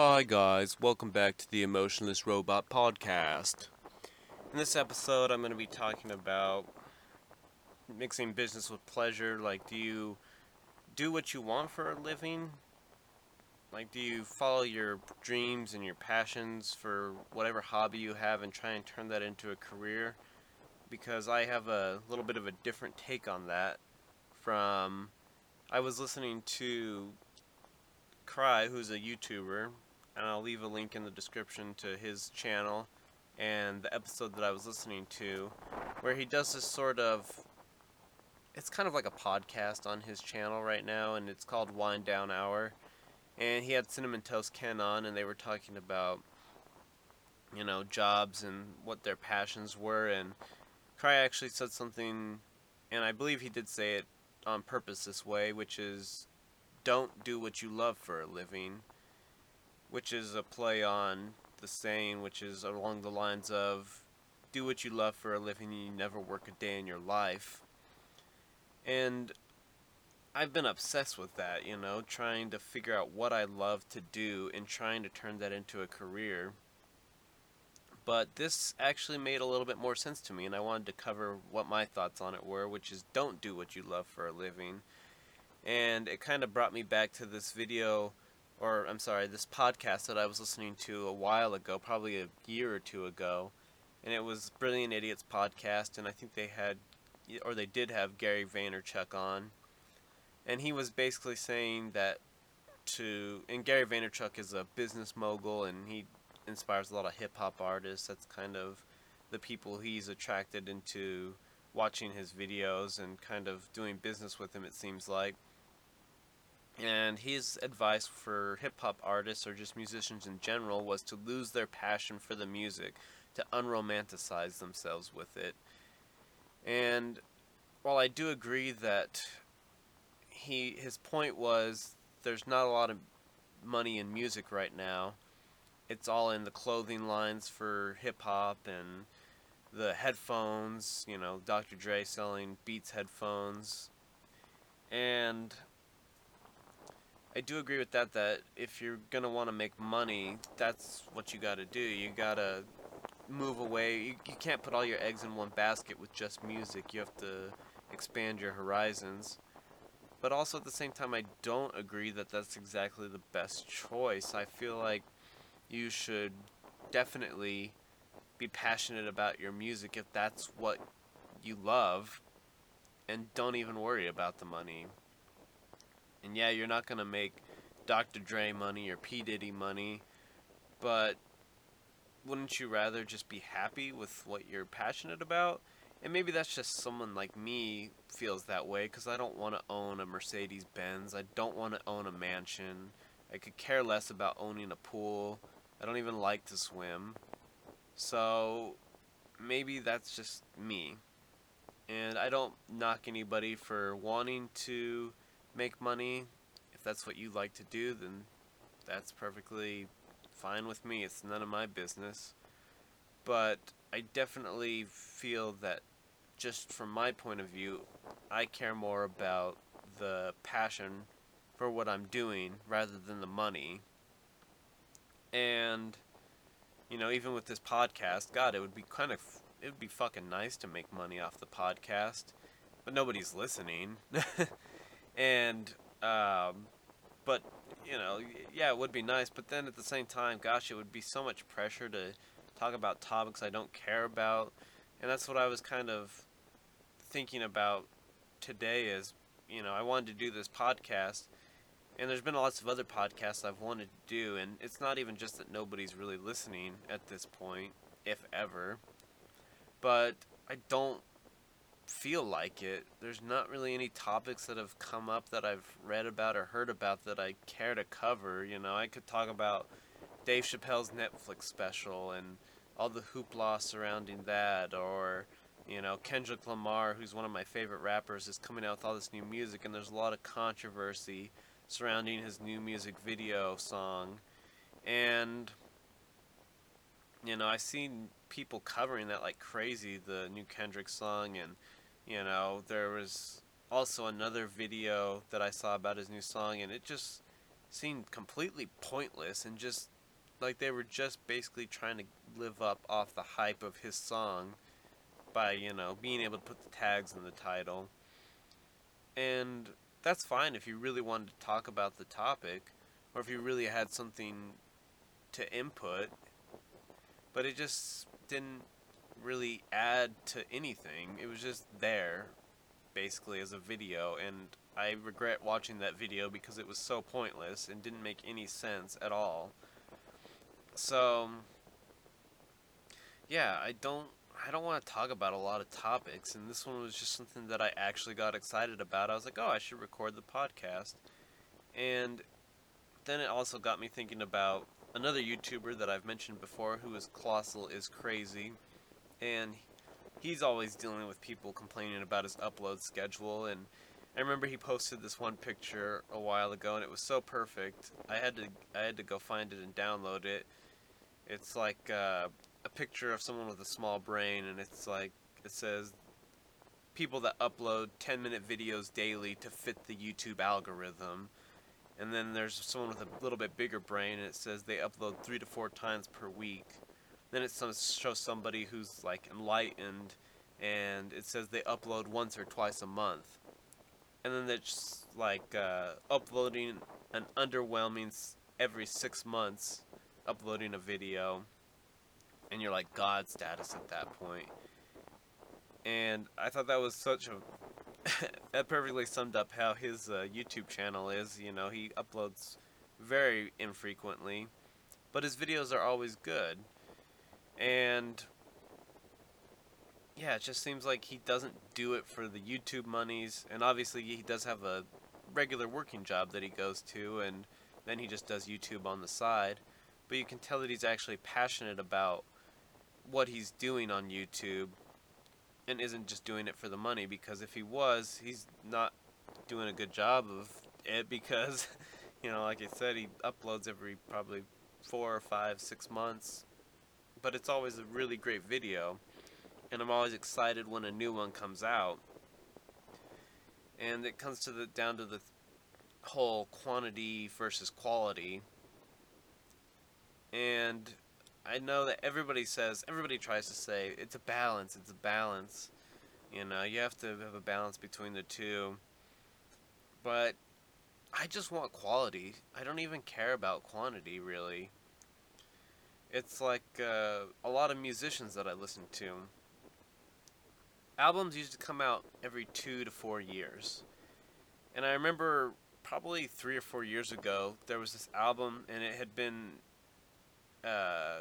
Hi, guys. Welcome back to the Emotionless Robot Podcast. In this episode, I'm going to be talking about mixing business with pleasure. Like, do you do what you want for a living? Like, do you follow your dreams and your passions for whatever hobby you have and try and turn that into a career? Because I have a little bit of a different take on that from. I was listening to Cry, who's a YouTuber, and I'll leave a link in the description to his channel and the episode that I was listening to, where he does this sort of. It's kind of like a podcast on his channel right now, and it's called Wind Down Hour. And he had Cinnamon Toast Ken on, and they were talking about, you know, jobs and what their passions were. And Cry actually said something, and I believe he did say it on purpose this way, which is don't do what you love for a living, which is a play on the saying, which is along the lines of do what you love for a living and you never work a day in your life. And I've been obsessed with that, you know, trying to figure out what I love to do and trying to turn that into a career. But this actually made a little bit more sense to me, and I wanted to cover what my thoughts on it were, which is don't do what you love for a living and it kind of brought me back to this video or I'm sorry, this podcast that I was listening to a while ago, probably a year or two ago, and it was Brilliant Idiots podcast, and I think they had, or they did have Gary Vaynerchuk on, and he was basically saying that to, and Gary Vaynerchuk is a business mogul, and he inspires a lot of hip hop artists. That's kind of the people he's attracted into watching his videos and kind of doing business with him. It seems like and his advice for hip hop artists or just musicians in general was to lose their passion for the music, to unromanticize themselves with it. And while I do agree that he his point was there's not a lot of money in music right now. It's all in the clothing lines for hip hop and the headphones, you know, Dr. Dre selling Beats headphones. And I do agree with that. That if you're gonna want to make money, that's what you got to do. You gotta move away. You, you can't put all your eggs in one basket with just music. You have to expand your horizons. But also at the same time, I don't agree that that's exactly the best choice. I feel like you should definitely be passionate about your music if that's what you love, and don't even worry about the money. And yeah, you're not going to make Dr. Dre money or P. Diddy money, but wouldn't you rather just be happy with what you're passionate about? And maybe that's just someone like me feels that way because I don't want to own a Mercedes Benz. I don't want to own a mansion. I could care less about owning a pool. I don't even like to swim. So maybe that's just me. And I don't knock anybody for wanting to make money. If that's what you like to do, then that's perfectly fine with me. It's none of my business. But I definitely feel that, just from my point of view, I care more about the passion for what I'm doing rather than the money. And, you know, even with this podcast, God, it would be kind of, it would be fucking nice to make money off the podcast, but nobody's listening. and um, but you know, yeah, it would be nice. But then at the same time, gosh, it would be so much pressure to talk about topics I don't care about, and that's what I was kind of thinking about today. Is you know, I wanted to do this podcast. And there's been lots of other podcasts I've wanted to do, and it's not even just that nobody's really listening at this point, if ever. But I don't feel like it. There's not really any topics that have come up that I've read about or heard about that I care to cover. You know, I could talk about Dave Chappelle's Netflix special and all the hoopla surrounding that, or you know, Kendrick Lamar, who's one of my favorite rappers, is coming out with all this new music, and there's a lot of controversy surrounding his new music video song. And, you know, I've seen people covering that like crazy, the new Kendrick song, and you know, there was also another video that I saw about his new song, and it just seemed completely pointless and just like they were just basically trying to live up off the hype of his song by, you know, being able to put the tags in the title. And that's fine if you really wanted to talk about the topic or if you really had something to input, but it just didn't really add to anything. It was just there basically as a video and I regret watching that video because it was so pointless and didn't make any sense at all. So yeah, I don't I don't want to talk about a lot of topics and this one was just something that I actually got excited about. I was like, "Oh, I should record the podcast." And then it also got me thinking about another YouTuber that I've mentioned before who is ColossalisCrazy and he's always dealing with people complaining about his upload schedule and I remember he posted this one picture a while ago, and it was so perfect. I had to I had to go find it and download it. It's like uh, a picture of someone with a small brain, and it's like it says people that upload 10 minute videos daily to fit the YouTube algorithm. And then there's someone with a little bit bigger brain, and it says they upload three to four times per week. Then it shows somebody who's like enlightened, and it says they upload once or twice a month and then it's like uh, uploading an underwhelming every six months, uploading a video, and you're like God status at that point. And I thought that was such a that perfectly summed up how his uh, YouTube channel is. You know, he uploads very infrequently, but his videos are always good. And yeah, it just seems like he doesn't do it for the YouTube monies, and obviously he does have a regular working job that he goes to, and then he just does YouTube on the side. But you can tell that he's actually passionate about what he's doing on YouTube and isn't just doing it for the money because if he was, he's not doing a good job of it because, you know, like I said, he uploads every probably four or five, six months. But it's always a really great video and I'm always excited when a new one comes out. And it comes to the down to the whole quantity versus quality. And I know that everybody says, everybody tries to say, it's a balance, it's a balance. You know, you have to have a balance between the two. But I just want quality. I don't even care about quantity, really. It's like uh, a lot of musicians that I listen to albums used to come out every two to four years. And I remember probably three or four years ago, there was this album, and it had been, uh,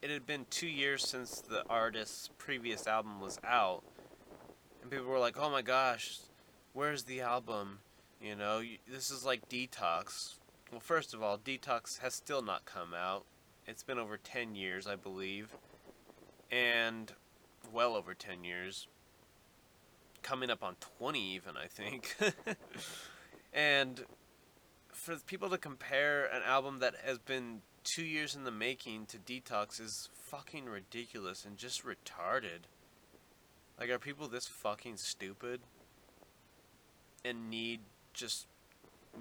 it had been two years since the artist's previous album was out, and people were like, "Oh my gosh, where's the album?" You know, this is like Detox. Well, first of all, Detox has still not come out. It's been over 10 years, I believe. And well over 10 years coming up on 20 even, I think. and for people to compare an album that has been two years in the making to Detox is fucking ridiculous and just retarded. Like, are people this fucking stupid? And need just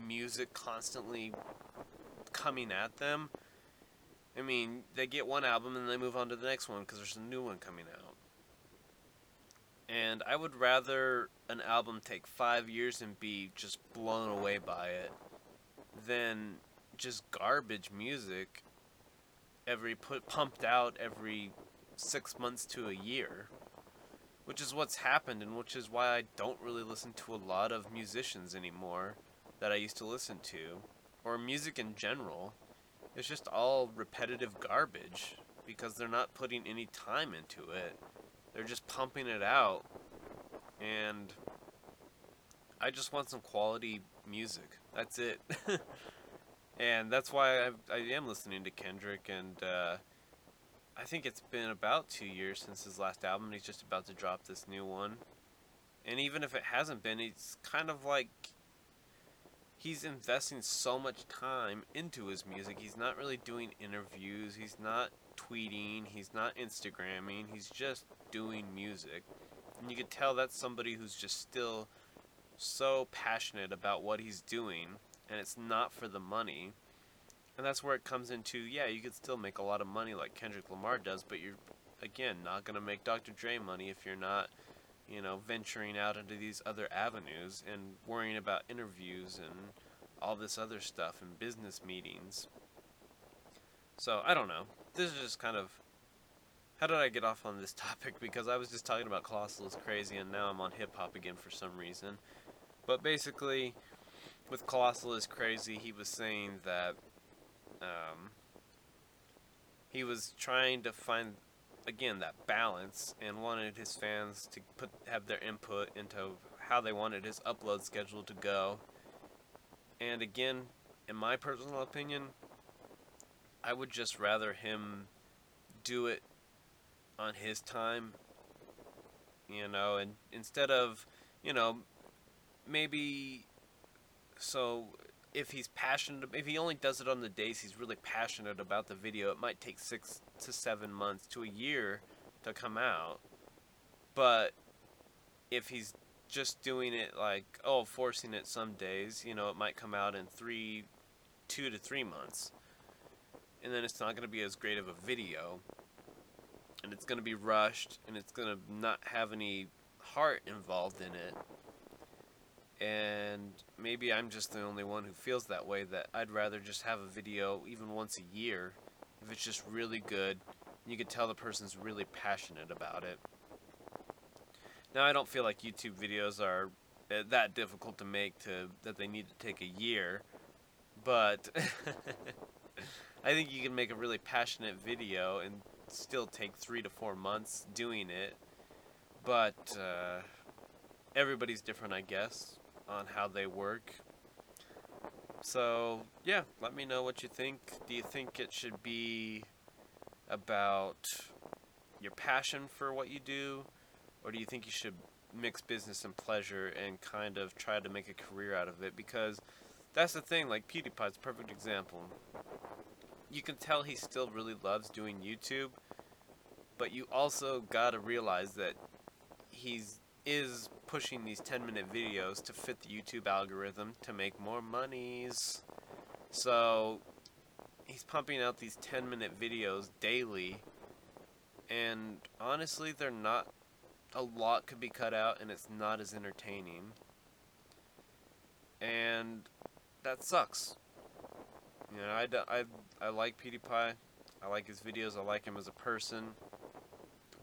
music constantly coming at them? I mean, they get one album and they move on to the next one because there's a new one coming out. And I would rather an album take five years and be just blown away by it than just garbage music every put pumped out every six months to a year. Which is what's happened and which is why I don't really listen to a lot of musicians anymore that I used to listen to. Or music in general. It's just all repetitive garbage because they're not putting any time into it. They're just pumping it out. And I just want some quality music. That's it. and that's why I, I am listening to Kendrick. And uh, I think it's been about two years since his last album. He's just about to drop this new one. And even if it hasn't been, it's kind of like he's investing so much time into his music. He's not really doing interviews. He's not tweeting. He's not Instagramming. He's just doing music. And you could tell that's somebody who's just still so passionate about what he's doing and it's not for the money. And that's where it comes into yeah, you could still make a lot of money like Kendrick Lamar does, but you're again not going to make Dr. Dre money if you're not, you know, venturing out into these other avenues and worrying about interviews and all this other stuff and business meetings. So, I don't know. This is just kind of how did I get off on this topic? Because I was just talking about ColossalisCrazy, and now I'm on hip hop again for some reason. But basically, with ColossalisCrazy, he was saying that um, he was trying to find again that balance and wanted his fans to put have their input into how they wanted his upload schedule to go. And again, in my personal opinion, I would just rather him do it on his time, you know, and instead of, you know, maybe so if he's passionate, if he only does it on the days he's really passionate about the video, it might take six to seven months to a year to come out. But if he's just doing it like, oh, forcing it some days, you know, it might come out in three, two to three months. And then it's not going to be as great of a video. And it's going to be rushed, and it's going to not have any heart involved in it and maybe I'm just the only one who feels that way that I'd rather just have a video even once a year if it's just really good you can tell the person's really passionate about it. Now I don't feel like YouTube videos are uh, that difficult to make to that they need to take a year but I think you can make a really passionate video and still take three to four months doing it but uh, everybody's different I guess on how they work. So, yeah, let me know what you think. Do you think it should be about your passion for what you do, or do you think you should mix business and pleasure and kind of try to make a career out of it? Because that's the thing, like PewDiePie's a perfect example. You can tell he still really loves doing YouTube, but you also gotta realize that he's is pushing these 10 minute videos to fit the YouTube algorithm to make more monies. So he's pumping out these 10 minute videos daily and honestly they're not a lot could be cut out and it's not as entertaining. And that sucks. You know, I, I, I like PewDiePie. I like his videos. I like him as a person.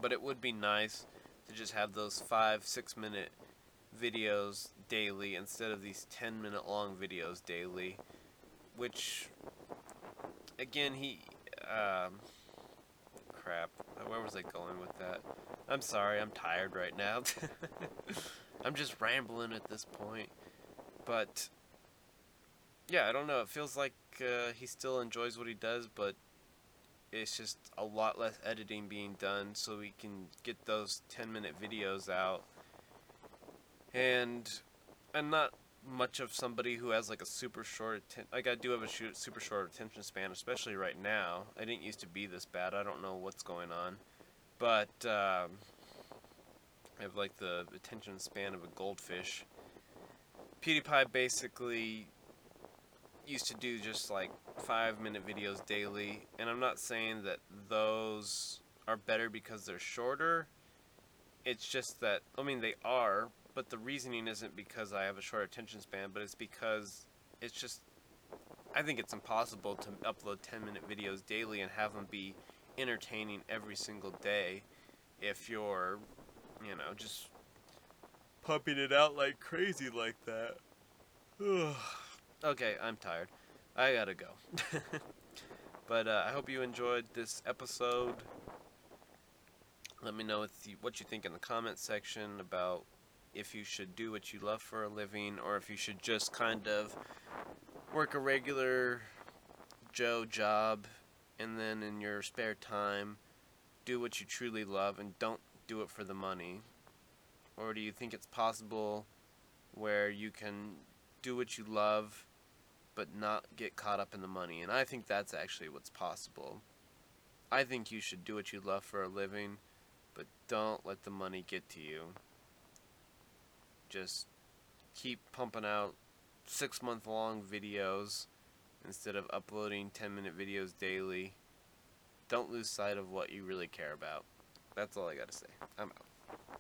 But it would be nice to just have those five, six minute videos daily instead of these 10 minute long videos daily. Which, again, he. Um, crap. Where was I going with that? I'm sorry, I'm tired right now. I'm just rambling at this point. But, yeah, I don't know. It feels like uh, he still enjoys what he does, but it's just a lot less editing being done so we can get those 10 minute videos out. And I'm not much of somebody who has like a super short atten- like I do have a super short attention span especially right now. I didn't used to be this bad. I don't know what's going on. But um, I have like the attention span of a goldfish. PewDiePie basically used to do just like five minute videos daily, and I'm not saying that those are better because they're shorter. It's just that, I mean, they are, but the reasoning isn't because I have a short attention span, but it's because it's just, I think it's impossible to upload 10 minute videos daily and have them be entertaining every single day if you're, you know, just pumping it out like crazy like that. Okay, I'm tired. I gotta go. but uh, I hope you enjoyed this episode. Let me know what you think in the comment section about if you should do what you love for a living or if you should just kind of work a regular Joe job and then in your spare time do what you truly love and don't do it for the money. Or do you think it's possible where you can do what you love but not get caught up in the money. And I think that's actually what's possible. I think you should do what you love for a living, but don't let the money get to you. Just keep pumping out six month long videos instead of uploading 10 minute videos daily. Don't lose sight of what you really care about. That's all I gotta say. I'm out.